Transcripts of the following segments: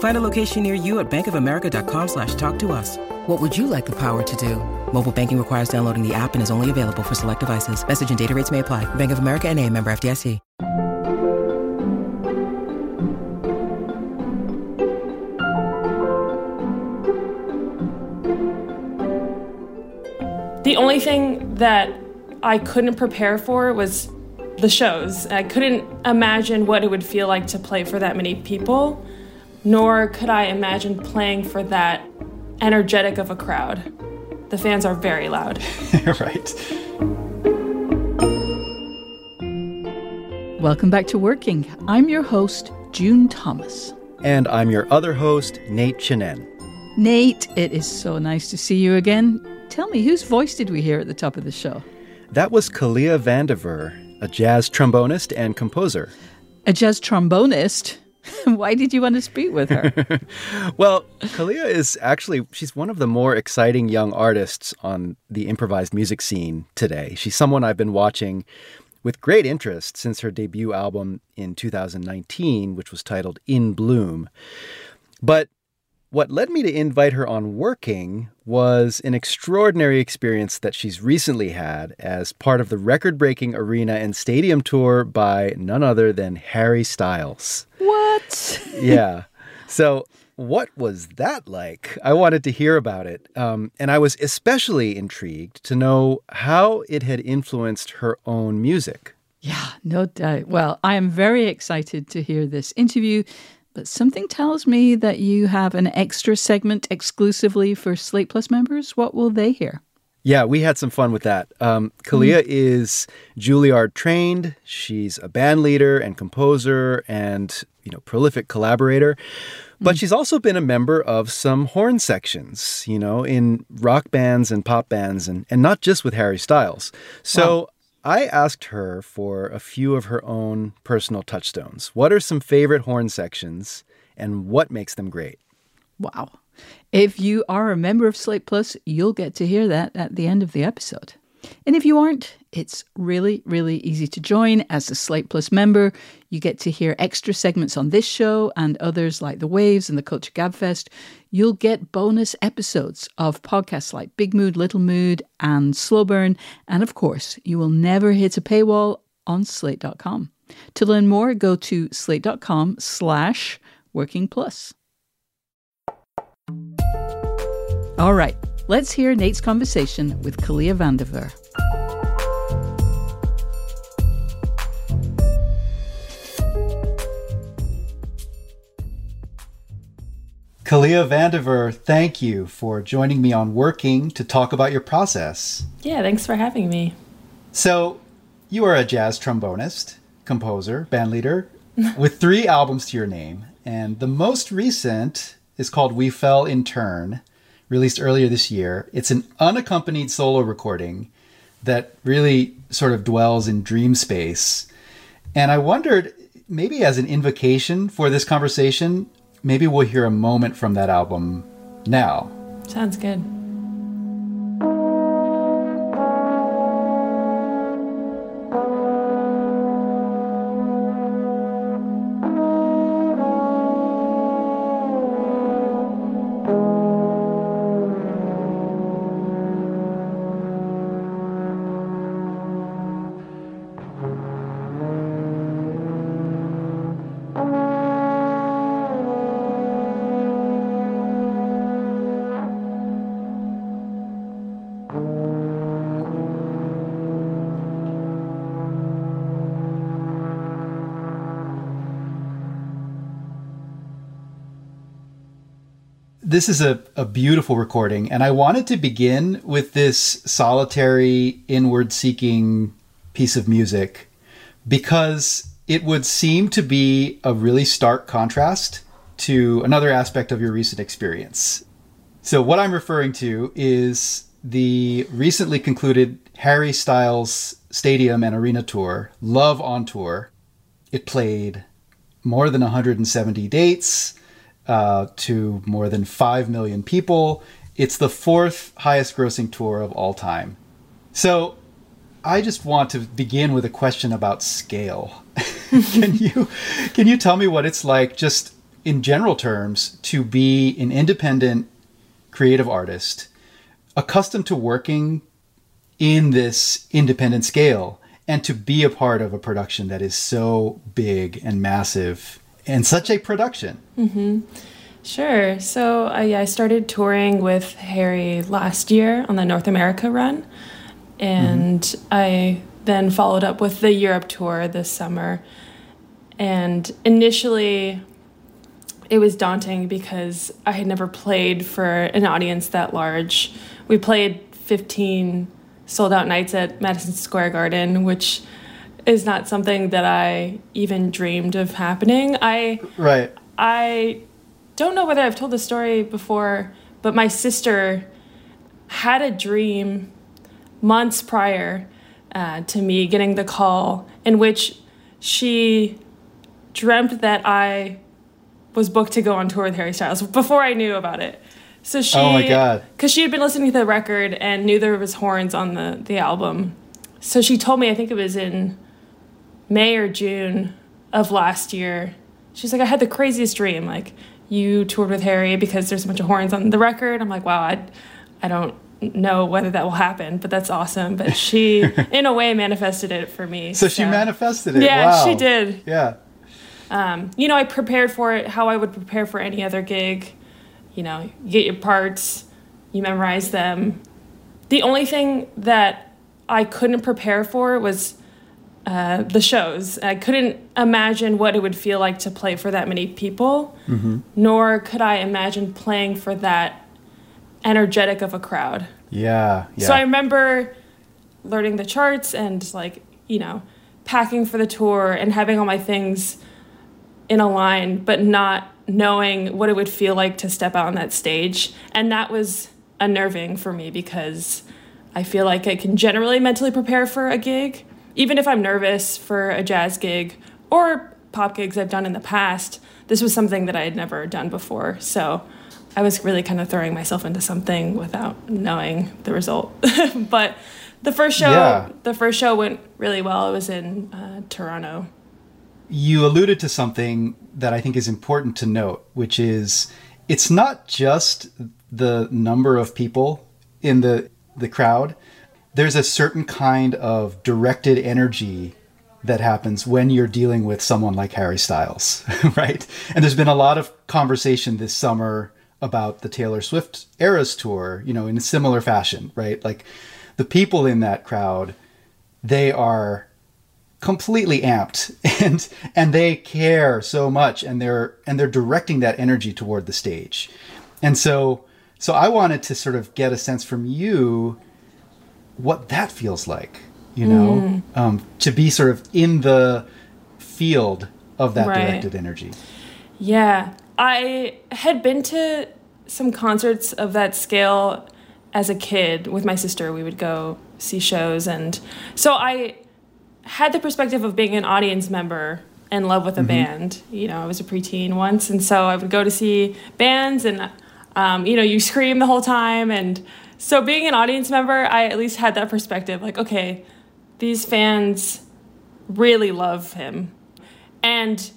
Find a location near you at bankofamerica.com slash talk to us. What would you like the power to do? Mobile banking requires downloading the app and is only available for select devices. Message and data rates may apply. Bank of America and a member FDIC. The only thing that I couldn't prepare for was the shows. I couldn't imagine what it would feel like to play for that many people, nor could I imagine playing for that energetic of a crowd. The fans are very loud. right. Welcome back to Working. I'm your host, June Thomas. And I'm your other host, Nate Chinen. Nate, it is so nice to see you again. Tell me, whose voice did we hear at the top of the show? That was Kalia Vandever, a jazz trombonist and composer. A jazz trombonist? Why did you want to speak with her? well, Kalia is actually she's one of the more exciting young artists on the improvised music scene today. She's someone I've been watching with great interest since her debut album in 2019, which was titled In Bloom. But what led me to invite her on Working was an extraordinary experience that she's recently had as part of the record breaking arena and stadium tour by none other than Harry Styles. What? yeah. So, what was that like? I wanted to hear about it. Um, and I was especially intrigued to know how it had influenced her own music. Yeah, no doubt. Well, I am very excited to hear this interview but something tells me that you have an extra segment exclusively for Slate Plus members. What will they hear? Yeah, we had some fun with that. Um, Kalia mm. is Juilliard trained. She's a band leader and composer and you know prolific collaborator. But mm. she's also been a member of some horn sections, you know, in rock bands and pop bands, and, and not just with Harry Styles. So wow. I asked her for a few of her own personal touchstones. What are some favorite horn sections and what makes them great? Wow. If you are a member of Slate Plus, you'll get to hear that at the end of the episode. And if you aren't, it's really, really easy to join as a Slate Plus member. You get to hear extra segments on this show and others like The Waves and the Culture Gabfest. You'll get bonus episodes of podcasts like Big Mood, Little Mood, and Slow Burn. And of course, you will never hit a paywall on slate.com. To learn more, go to slate.com slash working plus. All right, let's hear Nate's conversation with Kalia Vandever. Kalia Vandever, thank you for joining me on Working to talk about your process. Yeah, thanks for having me. So, you are a jazz trombonist, composer, bandleader, with three albums to your name, and the most recent is called We Fell in Turn, released earlier this year. It's an unaccompanied solo recording that really sort of dwells in dream space. And I wondered, maybe as an invocation for this conversation, maybe we'll hear a moment from that album now. Sounds good. This is a, a beautiful recording, and I wanted to begin with this solitary, inward seeking piece of music because it would seem to be a really stark contrast to another aspect of your recent experience. So, what I'm referring to is the recently concluded Harry Styles Stadium and Arena Tour, Love on Tour. It played more than 170 dates uh, to more than 5 million people. It's the fourth highest grossing tour of all time. So I just want to begin with a question about scale. can you can you tell me what it's like just in general terms to be an independent creative artist accustomed to working in this independent scale and to be a part of a production that is so big and massive and such a production. Mm-hmm. Sure. So uh, yeah, I started touring with Harry last year on the North America run, and mm-hmm. I then followed up with the Europe tour this summer. And initially, it was daunting because I had never played for an audience that large. We played 15 sold out nights at Madison Square Garden, which is not something that I even dreamed of happening. I right. I don't know whether I've told the story before, but my sister had a dream months prior uh, to me getting the call in which she dreamt that I was booked to go on tour with Harry Styles before I knew about it. So she, oh my god, because she had been listening to the record and knew there was horns on the the album. So she told me, I think it was in May or June of last year. She's like, I had the craziest dream. Like you toured with Harry because there's a bunch of horns on the record. I'm like, wow, I, I don't know whether that will happen, but that's awesome. But she, in a way, manifested it for me. So, so. she manifested it. Yeah, wow. she did. Yeah. Um, you know, I prepared for it how I would prepare for any other gig you know, you get your parts, you memorize them. The only thing that I couldn't prepare for was uh, the shows. I couldn't imagine what it would feel like to play for that many people, mm-hmm. nor could I imagine playing for that energetic of a crowd. Yeah, yeah. So I remember learning the charts and like, you know, packing for the tour and having all my things in a line, but not knowing what it would feel like to step out on that stage. And that was unnerving for me because I feel like I can generally mentally prepare for a gig. Even if I'm nervous for a jazz gig or pop gigs I've done in the past, this was something that I had never done before. So I was really kind of throwing myself into something without knowing the result. but the first show, yeah. the first show went really well. It was in uh, Toronto. You alluded to something that I think is important to note, which is it's not just the number of people in the the crowd. There's a certain kind of directed energy that happens when you're dealing with someone like Harry Styles, right? And there's been a lot of conversation this summer about the Taylor Swift Eras tour, you know, in a similar fashion, right? Like the people in that crowd, they are completely amped and and they care so much and they're and they're directing that energy toward the stage and so so i wanted to sort of get a sense from you what that feels like you know mm. um, to be sort of in the field of that right. directed energy yeah i had been to some concerts of that scale as a kid with my sister we would go see shows and so i had the perspective of being an audience member in love with a mm-hmm. band. You know, I was a preteen once, and so I would go to see bands, and um, you know, you scream the whole time, and so being an audience member, I at least had that perspective. Like, okay, these fans really love him, and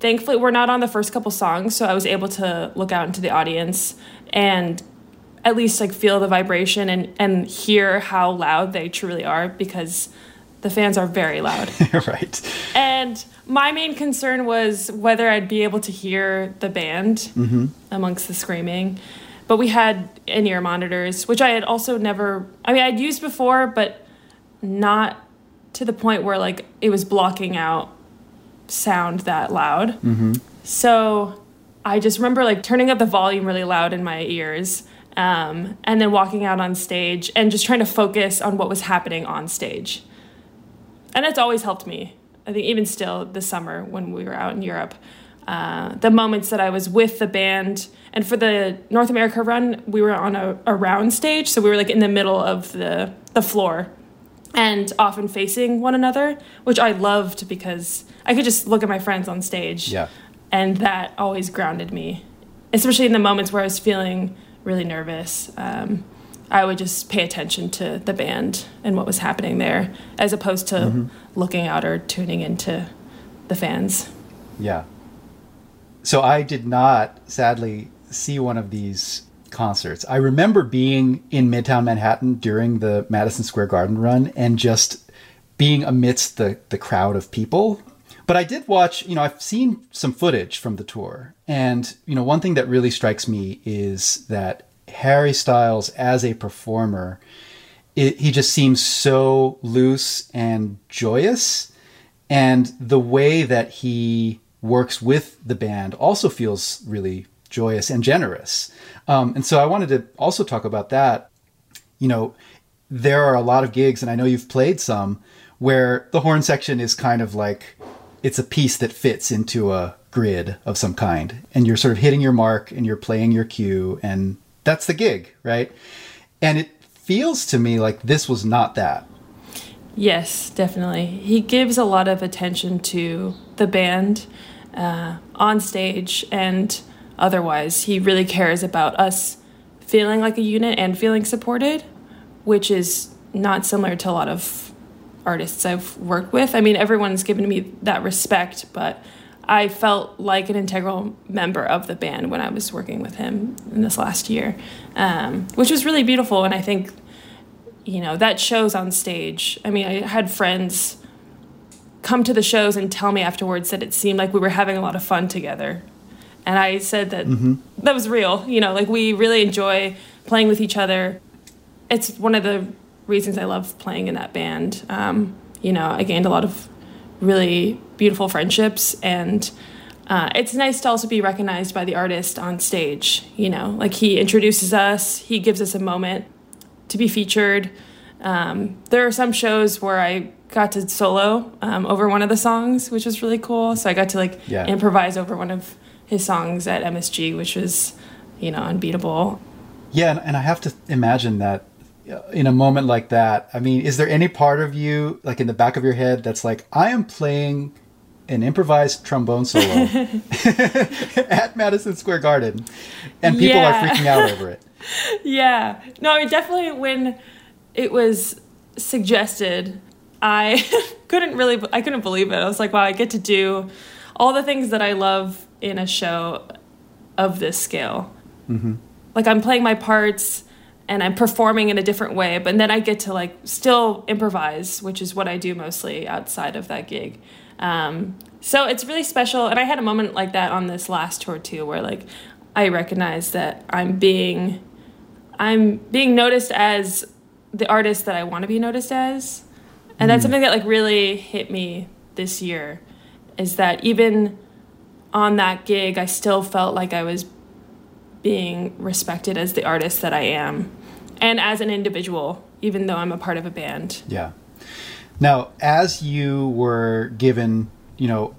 thankfully, we're not on the first couple songs, so I was able to look out into the audience and at least like feel the vibration and and hear how loud they truly are because the fans are very loud. right. And my main concern was whether I'd be able to hear the band mm-hmm. amongst the screaming. But we had in ear monitors, which I had also never, I mean, I'd used before, but not to the point where like it was blocking out sound that loud. Mm-hmm. So I just remember like turning up the volume really loud in my ears um, and then walking out on stage and just trying to focus on what was happening on stage. And that's always helped me. I think even still this summer when we were out in Europe, uh, the moments that I was with the band, and for the North America run, we were on a, a round stage, so we were like in the middle of the the floor, and often facing one another, which I loved because I could just look at my friends on stage. Yeah. And that always grounded me, especially in the moments where I was feeling really nervous. Um, I would just pay attention to the band and what was happening there, as opposed to mm-hmm. looking out or tuning into the fans. Yeah. So I did not, sadly, see one of these concerts. I remember being in Midtown Manhattan during the Madison Square Garden run and just being amidst the, the crowd of people. But I did watch, you know, I've seen some footage from the tour. And, you know, one thing that really strikes me is that Harry Styles as a performer, it, he just seems so loose and joyous. And the way that he works with the band also feels really joyous and generous. Um, and so I wanted to also talk about that. You know, there are a lot of gigs, and I know you've played some, where the horn section is kind of like it's a piece that fits into a grid of some kind, and you're sort of hitting your mark and you're playing your cue, and that's the gig, right? And it feels to me like this was not that. Yes, definitely. He gives a lot of attention to the band uh, on stage and otherwise. He really cares about us feeling like a unit and feeling supported, which is not similar to a lot of artists I've worked with. I mean, everyone's given me that respect, but I felt like an integral member of the band when I was working with him in this last year, um, which was really beautiful. And I think, you know, that shows on stage. I mean, I had friends come to the shows and tell me afterwards that it seemed like we were having a lot of fun together. And I said that mm-hmm. that was real. You know, like we really enjoy playing with each other. It's one of the reasons I love playing in that band. Um, you know, I gained a lot of really beautiful friendships and uh, it's nice to also be recognized by the artist on stage you know like he introduces us he gives us a moment to be featured um, there are some shows where i got to solo um, over one of the songs which was really cool so i got to like yeah. improvise over one of his songs at msg which was you know unbeatable yeah and, i have to imagine that in a moment like that, I mean, is there any part of you, like in the back of your head, that's like, I am playing an improvised trombone solo at Madison Square Garden, and people yeah. are freaking out over it? yeah. No, I mean, definitely when it was suggested, I couldn't really, I couldn't believe it. I was like, wow, I get to do all the things that I love in a show of this scale. Mm-hmm. Like I'm playing my parts and I'm performing in a different way, but then I get to like still improvise, which is what I do mostly outside of that gig. Um, so it's really special, and I had a moment like that on this last tour too, where like I recognize that I'm being I'm being noticed as the artist that I want to be noticed as, and that's mm. something that like really hit me this year, is that even on that gig, I still felt like I was being respected as the artist that I am and as an individual, even though I'm a part of a band. Yeah. Now, as you were given, you know,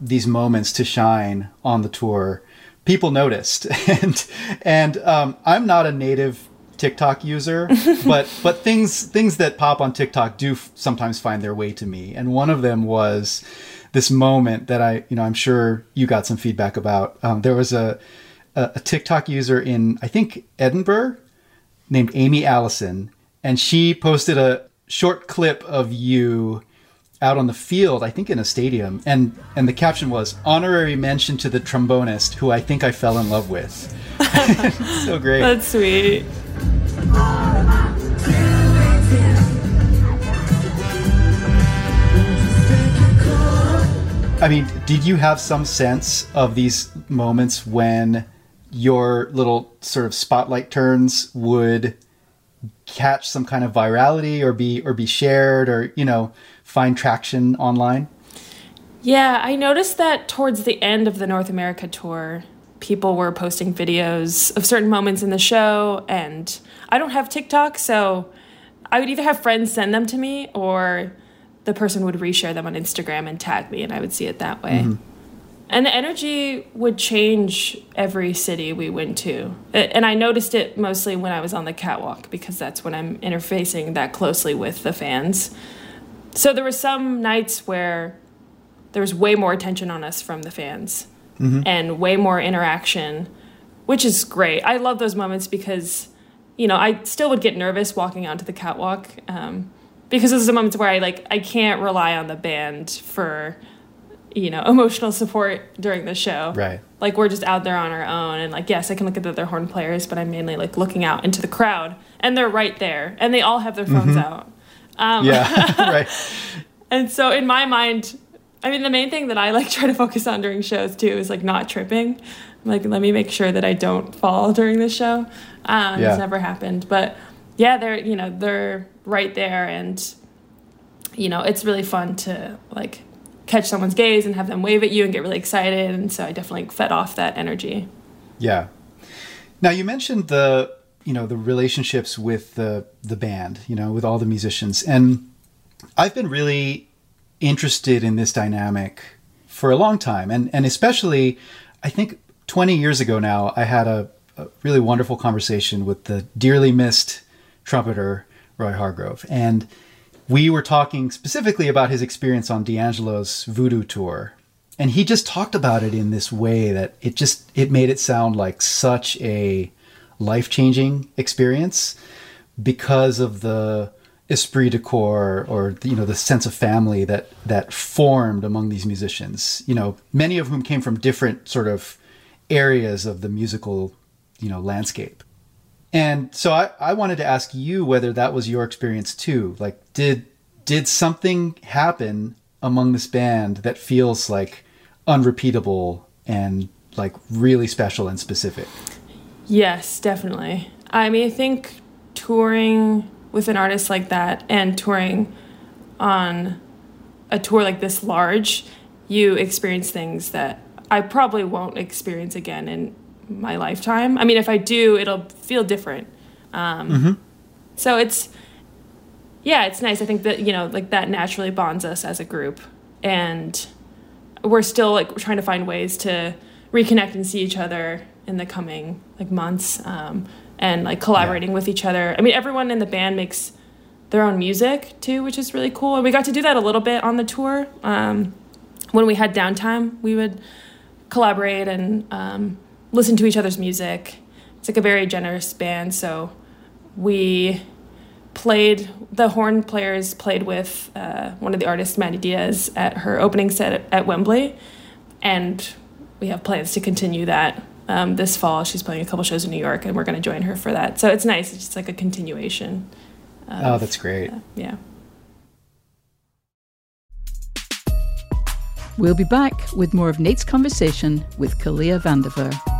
these moments to shine on the tour, people noticed, and and um, I'm not a native TikTok user, but but things things that pop on TikTok do f- sometimes find their way to me, and one of them was this moment that I, you know, I'm sure you got some feedback about. Um, there was a a, a TikTok user in I think Edinburgh named Amy Allison, and she posted a short clip of you out on the field, I think in a stadium, and and the caption was honorary mention to the trombonist who I think I fell in love with. so great. That's sweet. I mean, did you have some sense of these moments when your little sort of spotlight turns would catch some kind of virality or be or be shared or you know find traction online yeah i noticed that towards the end of the north america tour people were posting videos of certain moments in the show. And I don't have TikTok, so I would either have friends send them to me or the person would reshare them on Instagram and tag me, and I would see it that way. Mm-hmm. And the energy would change every city we went to. And I noticed it mostly when I was on the catwalk because that's when I'm interfacing that closely with the fans. So there were some nights where there was way more attention on us from the fans mm-hmm. and way more interaction, which is great. I love those moments because, you know, I still would get nervous walking onto the catwalk um, because those are the moments where I like I can't rely on the band for you know emotional support during the show. Right. Like we're just out there on our own and like yes i can look at the other horn players but i'm mainly like looking out into the crowd and they're right there and they all have their phones mm-hmm. out. Um, yeah right. And so in my mind i mean the main thing that i like try to focus on during shows too is like not tripping. Like let me make sure that i don't fall during the show um, yeah. it's never happened but yeah they're you know they're right there and you know it's really fun to like catch someone's gaze and have them wave at you and get really excited. And so I definitely fed off that energy. Yeah. Now you mentioned the you know the relationships with the the band, you know, with all the musicians, and I've been really interested in this dynamic for a long time, and and especially I think 20 years ago now I had a, a really wonderful conversation with the dearly missed trumpeter Roy Hargrove, and we were talking specifically about his experience on D'Angelo's Voodoo tour. And he just talked about it in this way that it just it made it sound like such a life-changing experience because of the esprit de corps or you know the sense of family that that formed among these musicians you know many of whom came from different sort of areas of the musical you know landscape and so I, I wanted to ask you whether that was your experience too. Like, did did something happen among this band that feels like unrepeatable and like really special and specific? Yes, definitely. I mean, I think touring with an artist like that and touring on a tour like this large, you experience things that I probably won't experience again in my lifetime. I mean, if I do, it'll feel different. Um, mm-hmm. So it's, yeah, it's nice. I think that, you know, like that naturally bonds us as a group. And we're still like trying to find ways to reconnect and see each other in the coming like months um, and like collaborating yeah. with each other. I mean, everyone in the band makes their own music too, which is really cool. And we got to do that a little bit on the tour. Um, when we had downtime, we would collaborate and um, listen to each other's music. It's like a very generous band, so we played the horn players played with uh, one of the artists Madi Diaz at her opening set at Wembley, and we have plans to continue that um, this fall. She's playing a couple shows in New York, and we're going to join her for that. So it's nice. It's just like a continuation. Of, oh, that's great. Uh, yeah. We'll be back with more of Nate's conversation with Kalia Vandever.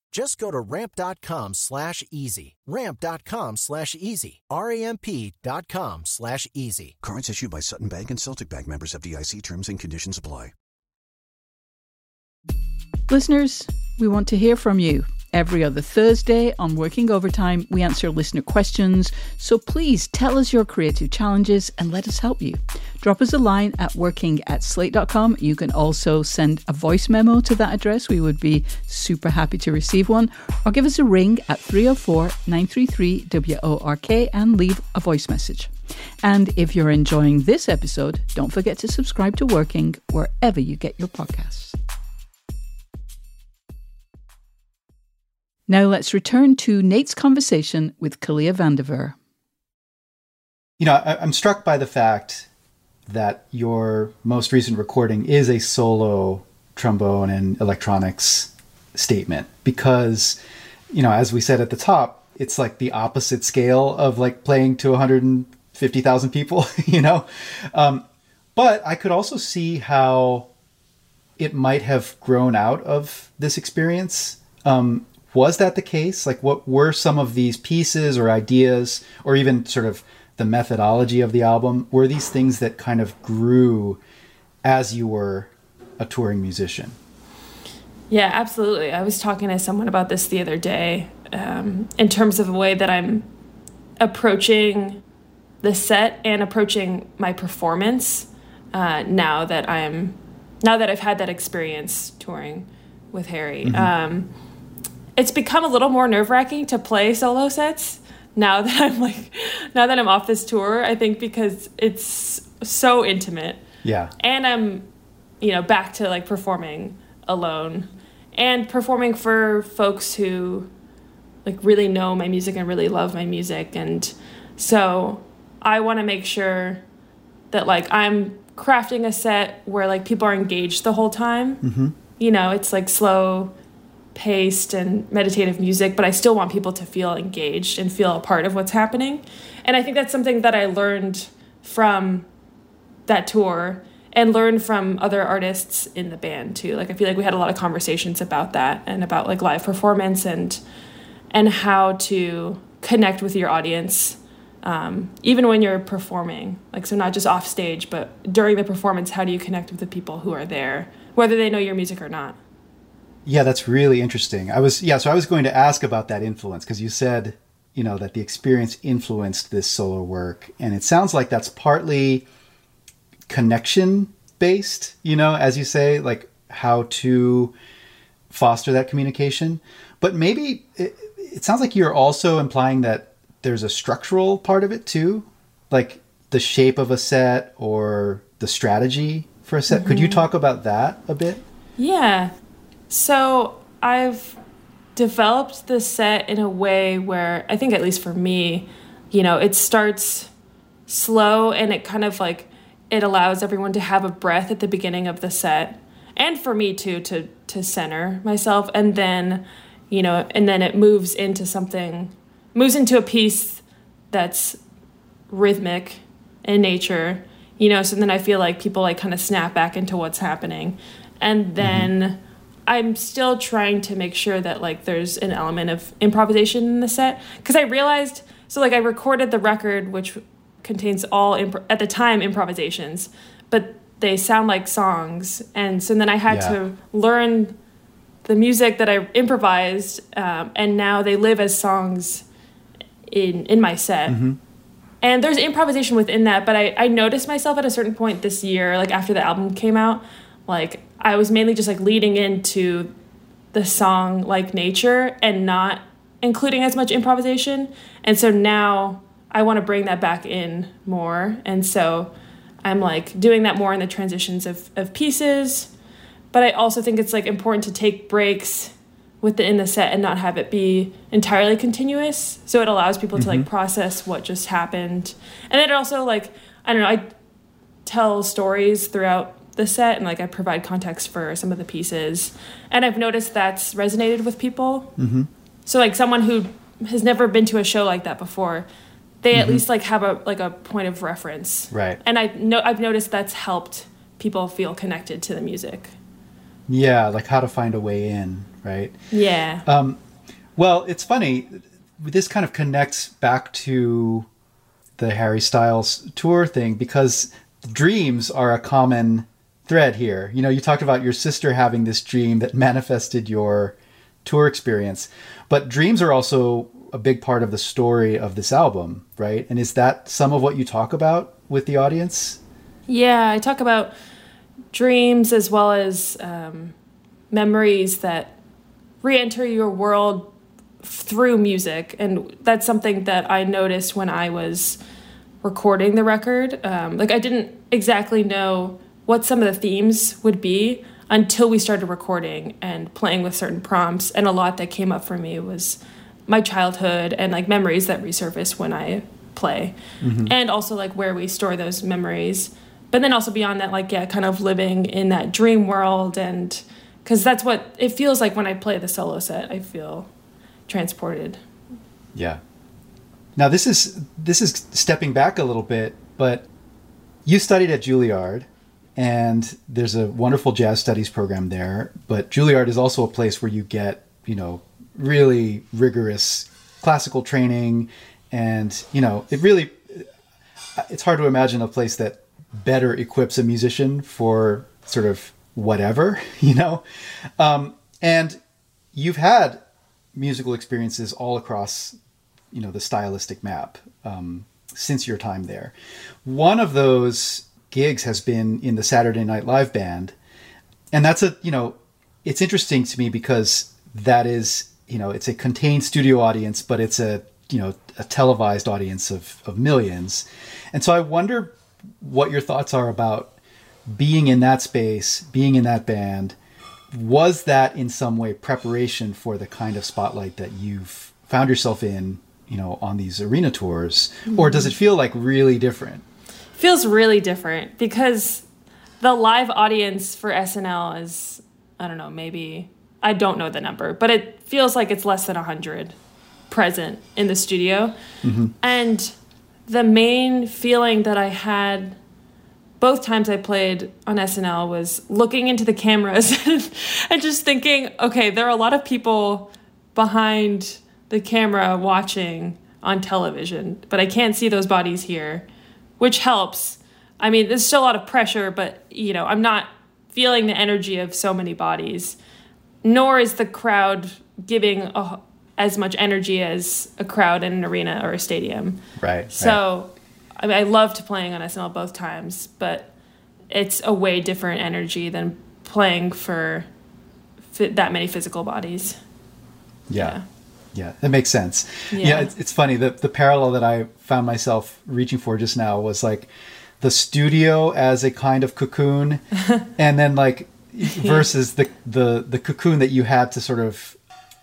Just go to ramp.com slash easy. Ramp.com slash easy. R-A-M-P.com slash easy. Cards issued by Sutton Bank and Celtic Bank members FDIC terms and conditions apply. Listeners, we want to hear from you. Every other Thursday on Working Overtime, we answer listener questions. So please tell us your creative challenges and let us help you. Drop us a line at working at slate.com. You can also send a voice memo to that address. We would be super happy to receive one. Or give us a ring at 304 933 WORK and leave a voice message. And if you're enjoying this episode, don't forget to subscribe to Working wherever you get your podcasts. Now let's return to Nate's conversation with Kalia Vandever. You know, I, I'm struck by the fact that your most recent recording is a solo trombone and electronics statement because, you know, as we said at the top, it's like the opposite scale of like playing to 150,000 people, you know? Um, but I could also see how it might have grown out of this experience. Um, was that the case? Like, what were some of these pieces or ideas, or even sort of the methodology of the album? Were these things that kind of grew as you were a touring musician? Yeah, absolutely. I was talking to someone about this the other day um, in terms of the way that I'm approaching the set and approaching my performance uh, now that I'm now that I've had that experience touring with Harry. Mm-hmm. Um, it's become a little more nerve wracking to play solo sets now that I'm like now that I'm off this tour. I think because it's so intimate. Yeah. And I'm, you know, back to like performing alone and performing for folks who like really know my music and really love my music and so I want to make sure that like I'm crafting a set where like people are engaged the whole time. Mm-hmm. You know, it's like slow paced and meditative music, but I still want people to feel engaged and feel a part of what's happening. And I think that's something that I learned from that tour and learned from other artists in the band too. Like I feel like we had a lot of conversations about that and about like live performance and and how to connect with your audience um, even when you're performing. Like so not just off stage, but during the performance, how do you connect with the people who are there, whether they know your music or not? Yeah, that's really interesting. I was yeah, so I was going to ask about that influence because you said, you know, that the experience influenced this solo work and it sounds like that's partly connection based, you know, as you say, like how to foster that communication. But maybe it, it sounds like you're also implying that there's a structural part of it too, like the shape of a set or the strategy for a set. Mm-hmm. Could you mm-hmm. talk about that a bit? Yeah. So I've developed the set in a way where I think, at least for me, you know, it starts slow and it kind of like it allows everyone to have a breath at the beginning of the set. And for me too to to center myself. And then you know and then it moves into something moves into a piece that's rhythmic in nature you know? So then i feel like people like kind of snap back into what's happening. And then mm-hmm I'm still trying to make sure that like there's an element of improvisation in the set because I realized so like I recorded the record which contains all imp- at the time improvisations, but they sound like songs, and so then I had yeah. to learn the music that I improvised, um, and now they live as songs in in my set. Mm-hmm. And there's improvisation within that, but I, I noticed myself at a certain point this year, like after the album came out, like I was mainly just like leading into the song like nature and not including as much improvisation. And so now I want to bring that back in more. And so I'm like doing that more in the transitions of, of pieces. But I also think it's like important to take breaks within the set and not have it be entirely continuous. So it allows people mm-hmm. to like mm-hmm. process what just happened. And then it also like I don't know, I tell stories throughout the set and like I provide context for some of the pieces. And I've noticed that's resonated with people. Mm-hmm. So like someone who has never been to a show like that before, they mm-hmm. at least like have a like a point of reference. Right. And I know I've noticed that's helped people feel connected to the music. Yeah, like how to find a way in, right? Yeah. Um, well, it's funny. This kind of connects back to the Harry Styles tour thing because dreams are a common thread here. You know, you talked about your sister having this dream that manifested your tour experience. But dreams are also a big part of the story of this album, right? And is that some of what you talk about with the audience? Yeah, I talk about dreams as well as um, memories that re enter your world through music. And that's something that I noticed when I was recording the record. Um, like, I didn't exactly know what some of the themes would be until we started recording and playing with certain prompts. And a lot that came up for me was my childhood and like memories that resurface when I play. Mm-hmm. And also like where we store those memories. But then also beyond that, like, yeah, kind of living in that dream world. And because that's what it feels like when I play the solo set, I feel transported. Yeah. Now this is this is stepping back a little bit, but you studied at Juilliard and there's a wonderful jazz studies program there. But Juilliard is also a place where you get, you know, really rigorous classical training, and you know, it really it's hard to imagine a place that better equips a musician for sort of whatever, you know. Um, and you've had musical experiences all across, you know, the stylistic map um, since your time there. One of those gigs has been in the Saturday Night Live band. And that's a, you know, it's interesting to me because that is, you know, it's a contained studio audience, but it's a, you know, a televised audience of, of millions. And so I wonder what your thoughts are about being in that space, being in that band. Was that in some way preparation for the kind of spotlight that you've found yourself in, you know, on these arena tours? Mm-hmm. Or does it feel like really different? Feels really different because the live audience for SNL is I don't know, maybe I don't know the number, but it feels like it's less than 100 present in the studio. Mm-hmm. And the main feeling that I had both times I played on SNL was looking into the cameras and just thinking, okay, there are a lot of people behind the camera watching on television, but I can't see those bodies here which helps. I mean, there's still a lot of pressure, but you know, I'm not feeling the energy of so many bodies. Nor is the crowd giving a, as much energy as a crowd in an arena or a stadium. Right. So, right. I mean, I loved playing on SNL both times, but it's a way different energy than playing for that many physical bodies. yeah. yeah. Yeah, that makes sense. Yeah, yeah it's, it's, funny. The the parallel that I found myself reaching for just now was like the studio as a kind of cocoon, and then like versus the the the cocoon that you had to sort of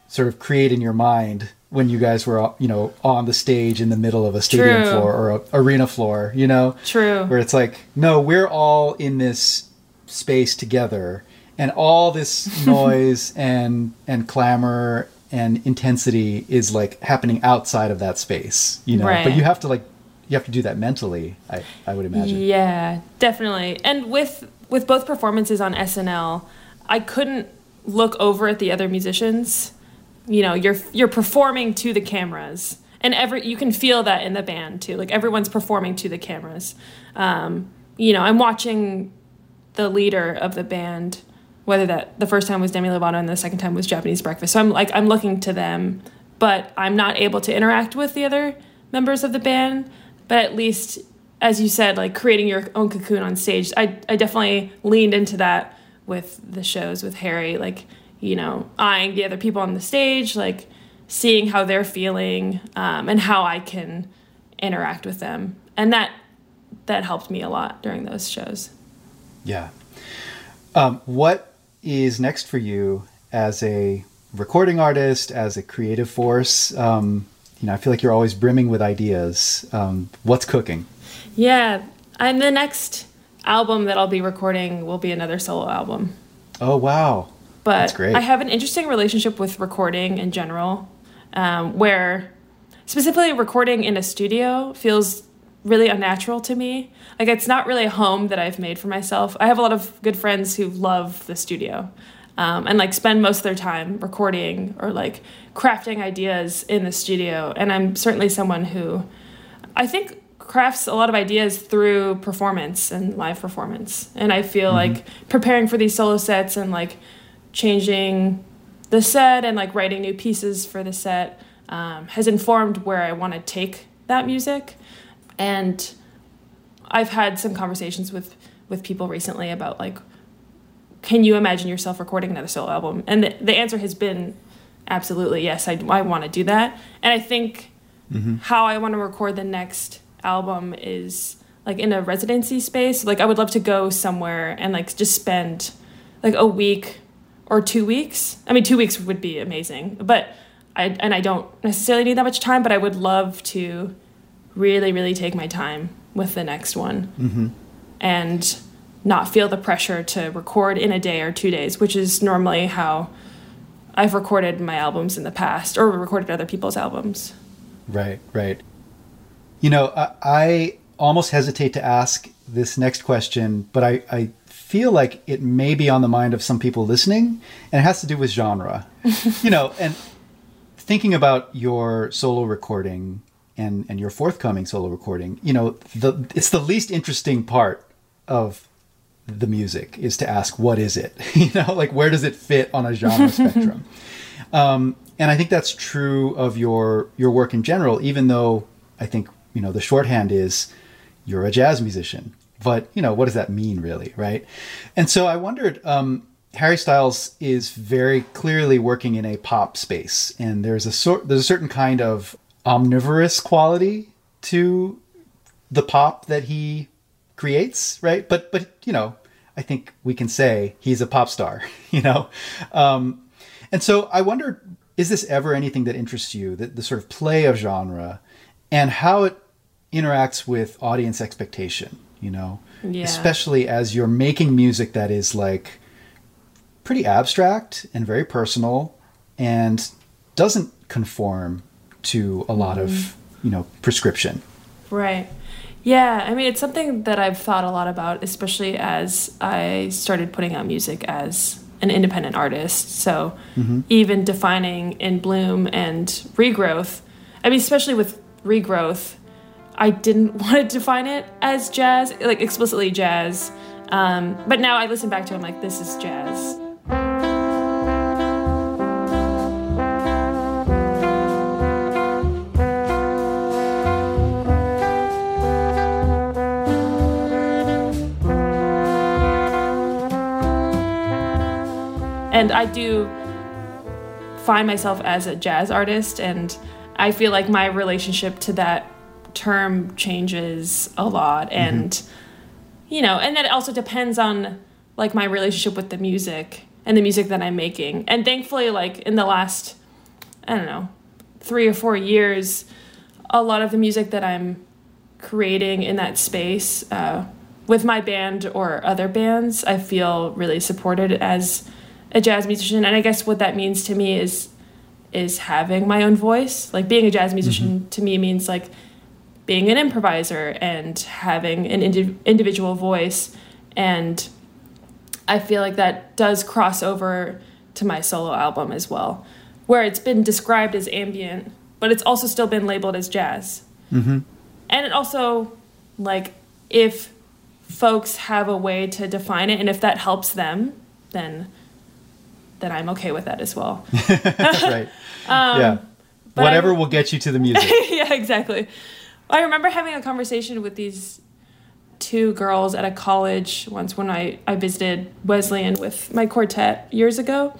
sort of create in your mind when you guys were you know on the stage in the middle of a stadium True. floor or a arena floor. You know, True. Where it's like, no, we're all in this space together and all this noise and and clamor and intensity is like happening outside of that space, you know. Right. But you have to like you have to do that mentally. I I would imagine. Yeah, definitely. And with with both performances on SNL, I couldn't look over at the other musicians. You know, you're you're performing to the cameras, and every you can feel that in the band too. Like everyone's performing to the cameras. Um, you know, I'm watching the leader of the band whether that the first time was Demi Lovato and the second time was Japanese Breakfast. So I'm like I'm looking to them, but I'm not able to interact with the other members of the band. But at least, as you said, like creating your own cocoon on stage, I I definitely leaned into that with the shows with Harry, like you know eyeing the other people on the stage, like seeing how they're feeling um, and how I can interact with them, and that that helped me a lot during those shows. Yeah. Um, what is next for you as a recording artist, as a creative force? Um, you know, I feel like you're always brimming with ideas. Um, what's cooking? Yeah, and the next album that I'll be recording will be another solo album. Oh wow! But That's great. I have an interesting relationship with recording in general, um, where specifically recording in a studio feels really unnatural to me. Like it's not really a home that I've made for myself. I have a lot of good friends who love the studio. Um, and like spend most of their time recording or like crafting ideas in the studio. And I'm certainly someone who I think crafts a lot of ideas through performance and live performance. And I feel mm-hmm. like preparing for these solo sets and like changing the set and like writing new pieces for the set um, has informed where I want to take that music. And I've had some conversations with with people recently about like, can you imagine yourself recording another solo album? And the, the answer has been absolutely yes. I, I want to do that. And I think mm-hmm. how I want to record the next album is like in a residency space. Like I would love to go somewhere and like just spend like a week or two weeks. I mean, two weeks would be amazing, but I and I don't necessarily need that much time, but I would love to really, really take my time with the next one mm-hmm. and not feel the pressure to record in a day or two days, which is normally how I've recorded my albums in the past or recorded other people's albums. Right, right. You know, I, I almost hesitate to ask this next question, but I, I feel like it may be on the mind of some people listening, and it has to do with genre. you know, and thinking about your solo recording and and your forthcoming solo recording, you know, the it's the least interesting part of the music is to ask what is it? you know, like where does it fit on a genre spectrum? Um, and I think that's true of your your work in general. Even though I think you know the shorthand is you're a jazz musician, but you know what does that mean really right and so i wondered um, harry styles is very clearly working in a pop space and there's a sort there's a certain kind of omnivorous quality to the pop that he creates right? But but you know i think we can say he's a pop star you know? Um, and so i wonder, is this ever anything that interests you the, the sort of play of genre and how it interacts with audience expectation you know? Yeah. especially as you're making music that is like pretty abstract and very personal and doesn't conform to a lot mm-hmm. of you know prescription right yeah i mean it's something that i've thought a lot about especially as i started putting out music as an independent artist so mm-hmm. even defining in bloom and regrowth i mean especially with regrowth I didn't want to define it as jazz, like explicitly jazz. Um, but now I listen back to it, I'm like, this is jazz. And I do find myself as a jazz artist, and I feel like my relationship to that term changes a lot mm-hmm. and mm-hmm. you know and that also depends on like my relationship with the music and the music that i'm making and thankfully like in the last i don't know three or four years a lot of the music that i'm creating in that space uh, with my band or other bands i feel really supported as a jazz musician and i guess what that means to me is is having my own voice like being a jazz musician mm-hmm. to me means like being an improviser and having an indi- individual voice. And I feel like that does cross over to my solo album as well, where it's been described as ambient, but it's also still been labeled as jazz. Mm-hmm. And it also, like, if folks have a way to define it and if that helps them, then then I'm okay with that as well. That's right. um, yeah. Whatever I, will get you to the music. yeah, exactly. I remember having a conversation with these two girls at a college once when I, I visited Wesleyan with my quartet years ago.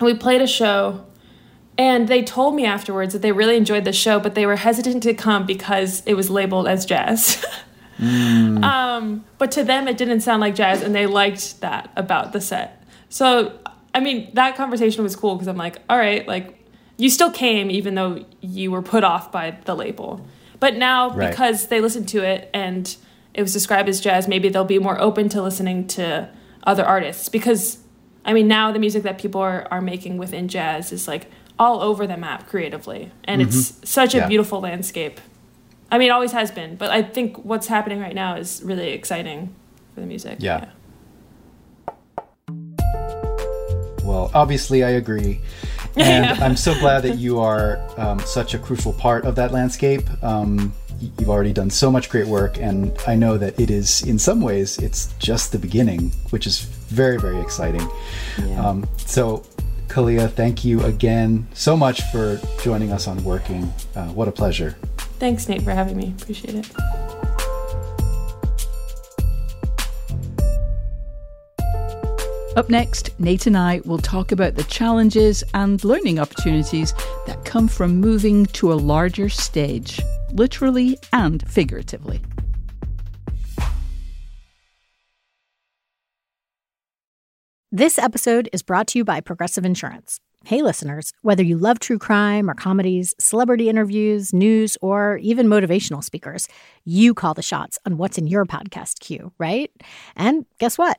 We played a show, and they told me afterwards that they really enjoyed the show, but they were hesitant to come because it was labeled as jazz. mm. um, but to them, it didn't sound like jazz, and they liked that about the set. So, I mean, that conversation was cool because I'm like, all right, like, you still came even though you were put off by the label. But now, right. because they listened to it and it was described as jazz, maybe they'll be more open to listening to other artists. Because, I mean, now the music that people are, are making within jazz is like all over the map creatively. And mm-hmm. it's such a yeah. beautiful landscape. I mean, it always has been. But I think what's happening right now is really exciting for the music. yeah. yeah. Well, obviously, I agree. And yeah. I'm so glad that you are um, such a crucial part of that landscape. Um, you've already done so much great work, and I know that it is, in some ways, it's just the beginning, which is very, very exciting. Yeah. Um, so Kalia, thank you again so much for joining us on Working. Uh, what a pleasure. Thanks, Nate, for having me. Appreciate it. Up next, Nate and I will talk about the challenges and learning opportunities that come from moving to a larger stage, literally and figuratively. This episode is brought to you by Progressive Insurance. Hey, listeners, whether you love true crime or comedies, celebrity interviews, news, or even motivational speakers, you call the shots on what's in your podcast queue, right? And guess what?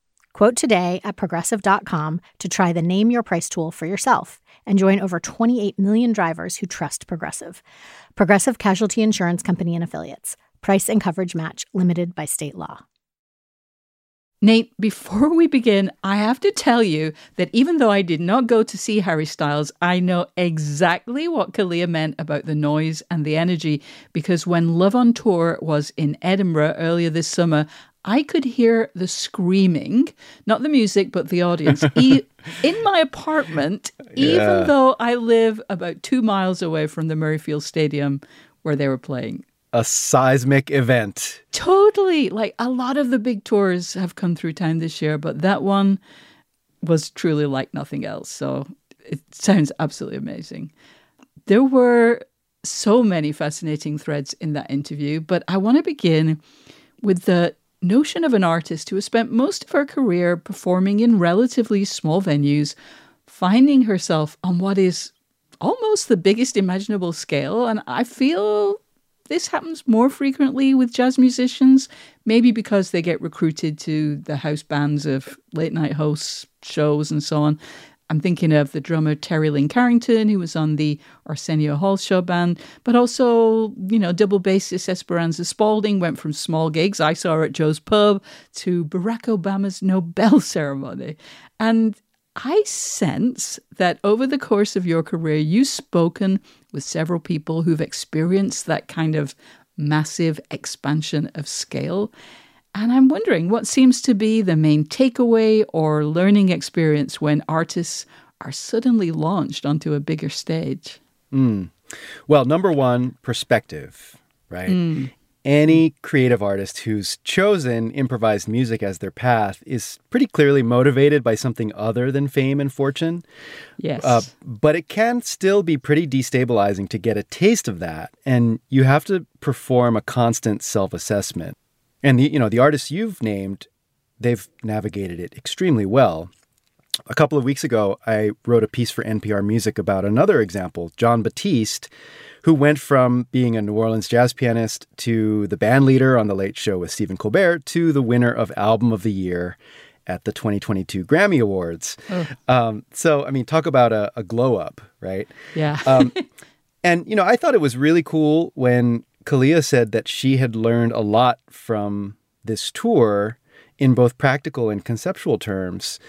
Quote today at progressive.com to try the Name Your Price tool for yourself and join over 28 million drivers who trust Progressive. Progressive Casualty Insurance Company and Affiliates. Price and coverage match limited by state law. Nate, before we begin, I have to tell you that even though I did not go to see Harry Styles, I know exactly what Kalia meant about the noise and the energy because when Love on Tour was in Edinburgh earlier this summer, I could hear the screaming, not the music, but the audience, e- in my apartment, yeah. even though I live about two miles away from the Murrayfield Stadium where they were playing a seismic event. Totally. Like a lot of the big tours have come through town this year, but that one was truly like nothing else. So it sounds absolutely amazing. There were so many fascinating threads in that interview, but I want to begin with the notion of an artist who has spent most of her career performing in relatively small venues, finding herself on what is almost the biggest imaginable scale. And I feel this happens more frequently with jazz musicians, maybe because they get recruited to the house bands of late night hosts, shows, and so on. I'm thinking of the drummer Terri Lyne Carrington, who was on the Arsenio Hall show band, but also, you know, double bassist Esperanza Spalding went from small gigs I saw her at Joe's Pub to Barack Obama's Nobel ceremony. And I sense that over the course of your career, you've spoken with several people who've experienced that kind of massive expansion of scale. And I'm wondering what seems to be the main takeaway or learning experience when artists are suddenly launched onto a bigger stage? Mm. Well, number one, perspective, right? Mm any creative artist who's chosen improvised music as their path is pretty clearly motivated by something other than fame and fortune. Yes. Uh, but it can still be pretty destabilizing to get a taste of that. And you have to perform a constant self assessment. And the, you know, the artists you've named, they've navigated it extremely well. A couple of weeks ago, I wrote a piece for NPR Music about another example, Jon Batiste who went from being a New Orleans jazz pianist to the band leader on The Late Show with Stephen Colbert to the winner of Album of the Year at the 2022 Grammy Awards. Oh. Um, so, I mean, talk about a, a glow up, right? Yeah. um, and, you know, I thought it was really cool when Kalia said that she had learned a lot from this tour in both practical and conceptual terms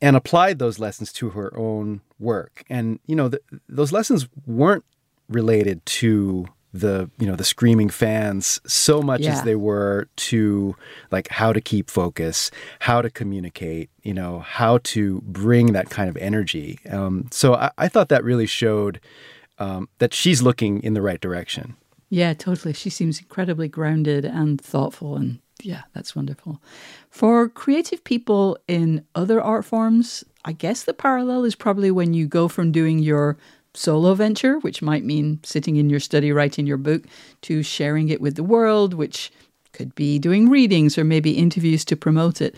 and applied those lessons to her own work. And, you know, those lessons weren't related to the you know the screaming fans so much yeah. as they were to like how to keep focus how to communicate you know how to bring that kind of energy um, so I, I, thought that really showed um, that she's looking in the right direction yeah totally she seems incredibly grounded and thoughtful and yeah that's wonderful for creative people in other art forms i guess the parallel is probably when you go from doing your solo venture, which might mean sitting in your study writing your book, to sharing it with the world, which could be doing readings or maybe interviews to promote it.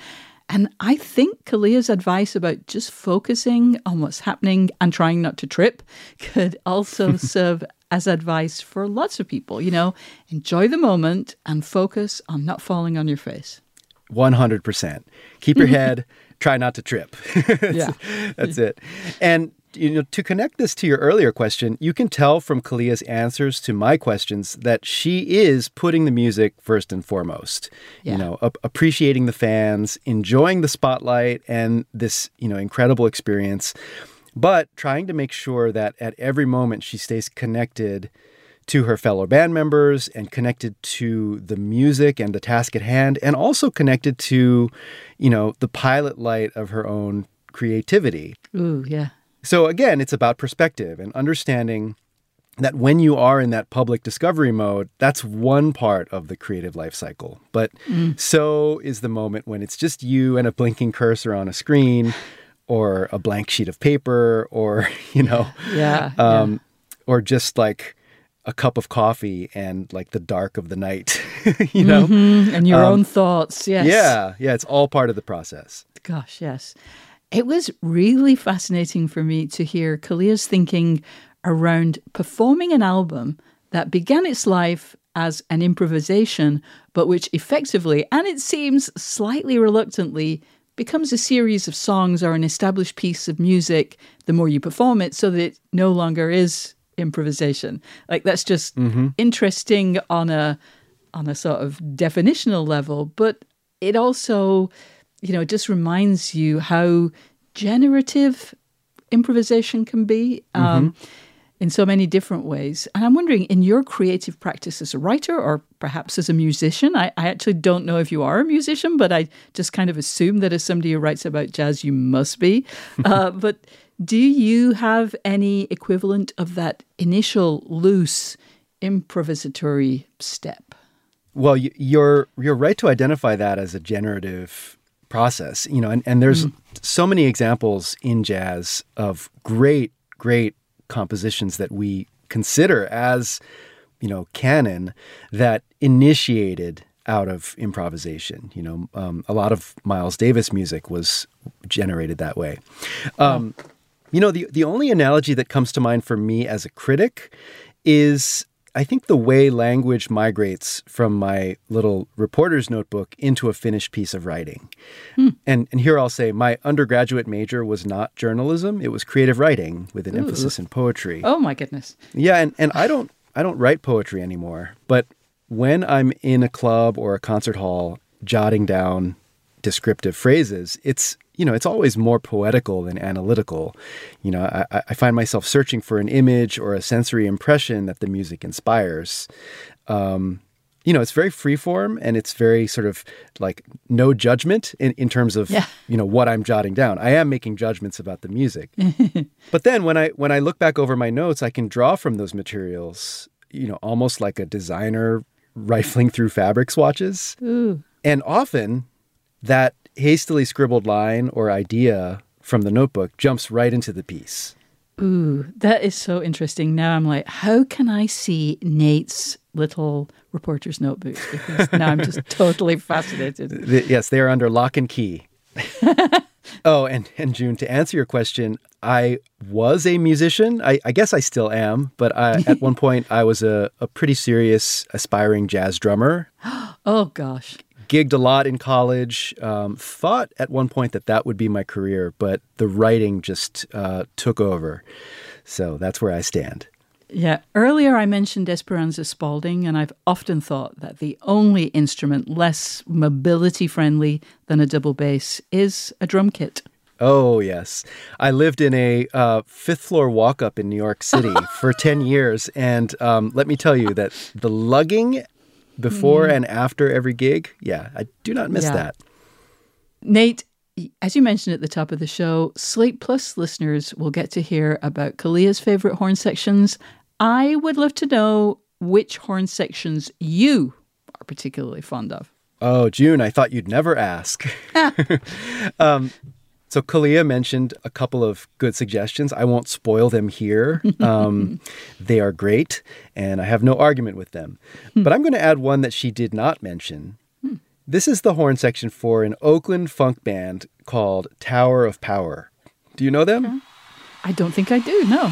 And I think Kalia's advice about just focusing on what's happening and trying not to trip could also serve as advice for lots of people. You know, enjoy the moment and focus on not falling on your face. 100%. Keep your head, try not to trip. that's, yeah. That's it. And you know, to connect this to your earlier question, you can tell from Kalia's answers to my questions that she is putting the music first and foremost. Yeah. You know, ap- appreciating the fans, enjoying the spotlight and this, you know, incredible experience, but trying to make sure that at every moment she stays connected to her fellow band members and connected to the music and the task at hand and also connected to, you know, the pilot light of her own creativity. Ooh, yeah. So again, it's about perspective and understanding that when you are in that public discovery mode, that's one part of the creative life cycle. But so is the moment when it's just you and a blinking cursor on a screen or a blank sheet of paper or, you know, Yeah. um, or just like a cup of coffee and like the dark of the night, you know? yeah. And your um, own thoughts. Yes. Yeah, yeah, it's all part of the process. Gosh, yes. It was really fascinating for me to hear Kalia's thinking around performing an album that began its life as an improvisation, but which effectively, and it seems slightly reluctantly, becomes a series of songs or an established piece of music the more you perform it, so that it no longer is improvisation. Like that's just mm-hmm. interesting on a on a sort of definitional level, but it also, you know, it just reminds you how generative improvisation can be um, in so many different ways. And I'm wondering, in your creative practice as a writer or perhaps as a musician, I, I actually don't know if you are a musician, but I just kind of assume that as somebody who writes about jazz, you must be. uh, but do you have any equivalent of that initial loose improvisatory step? Well, you're you're right to identify that as a generative process, you know, and, and there's so many examples in jazz of great, great compositions that we consider as, you know, canon that initiated out of improvisation. You know, um, a lot of Miles Davis music was generated that way. Um, You know, the the only analogy that comes to mind for me as a critic is I think the way language migrates from my little reporter's notebook into a finished piece of writing. Hmm. And and here I'll say my undergraduate major was not journalism, it was creative writing with an emphasis in poetry. Oh my goodness. Yeah, and, and I don't I don't write poetry anymore, but when I'm in a club or a concert hall jotting down descriptive phrases, it's you know, it's always more poetical than analytical. You know, I, I find myself searching for an image or a sensory impression that the music inspires. Um, you know, it's very freeform and it's very sort of like no judgment in, in terms of Yeah. you know what I'm jotting down. I am making judgments about the music. but then when I when I look back over my notes, I can draw from those materials, you know, almost like a designer rifling through fabric swatches. Ooh. And often that hastily scribbled line or idea from the notebook jumps right into the piece. Ooh, that is so interesting. Now I'm like, how can I see Nate's little reporter's notebook? Because now I'm just totally fascinated. The- yes, they are under lock and key. oh, and, and June, to answer your question, I was a musician. I, I guess I still am, but I, at one point I was a, a pretty serious aspiring jazz drummer. Oh gosh. Gigged a lot in college. Um, thought at one point that that would be my career, but the writing just uh, took over. So that's where I stand. Yeah, earlier I mentioned Esperanza Spalding, and I've often thought that the only instrument less mobility friendly than a double bass is a drum kit. Oh, yes. I lived in a uh, fifth floor walk up in New York City for 10 years. And um, let me tell you that the lugging before and after every gig, yeah, I do not miss Yeah. that. Nate, as you mentioned at the top of the show, Slate Plus listeners will get to hear about Kalia's favorite horn sections. I would love to know which horn sections you are particularly fond of. Oh, June, I thought you'd never ask. um, so Kalia mentioned a couple of good suggestions. I won't spoil them here. Um, they are great, and I have no argument with them. But I'm going to add one that she did not mention. This is the horn section for an Oakland funk band called Tower of Power. Do you know them? I don't think I do, no.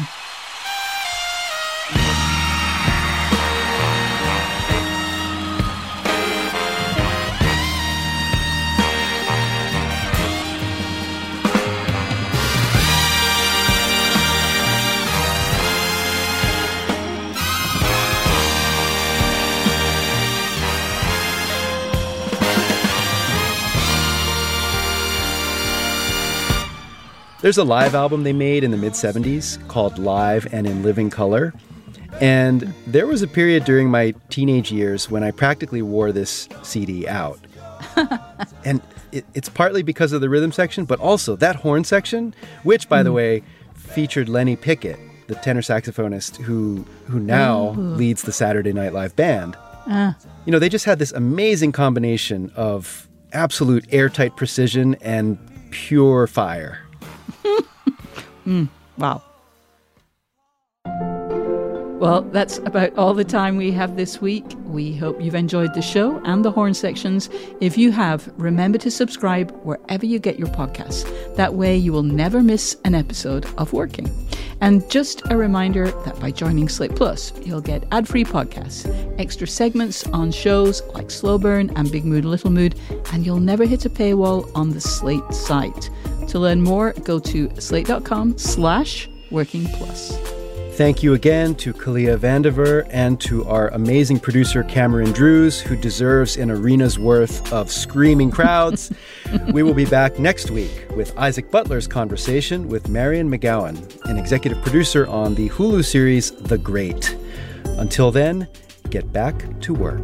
There's a live album they made in the mid 70s called Live and in Living Color. And there was a period during my teenage years when I practically wore this CD out. and it, it's partly because of the rhythm section, but also that horn section, which, by mm. the way, featured Lenny Pickett, the tenor saxophonist who who now Ooh. leads the Saturday Night Live band. Uh. You know, they just had this amazing combination of absolute airtight precision and pure fire. mm, wow. Well, that's about all the time we have this week. We hope you've enjoyed the show and the horn sections. If you have, remember to subscribe wherever you get your podcasts. That way, you will never miss an episode of Working. And just a reminder that by joining Slate Plus, you'll get ad free podcasts, extra segments on shows like Slow Burn and Big Mood, Little Mood, and you'll never hit a paywall on the Slate site. To learn more, go to slate.com slash working plus. Thank you again to Kalia Vandever and to our amazing producer Cameron Drews, who deserves an arena's worth of screaming crowds. we will be back next week with Isaac Butler's conversation with Marian Macgowan, an executive producer on the Hulu series The Great. Until then, get back to work.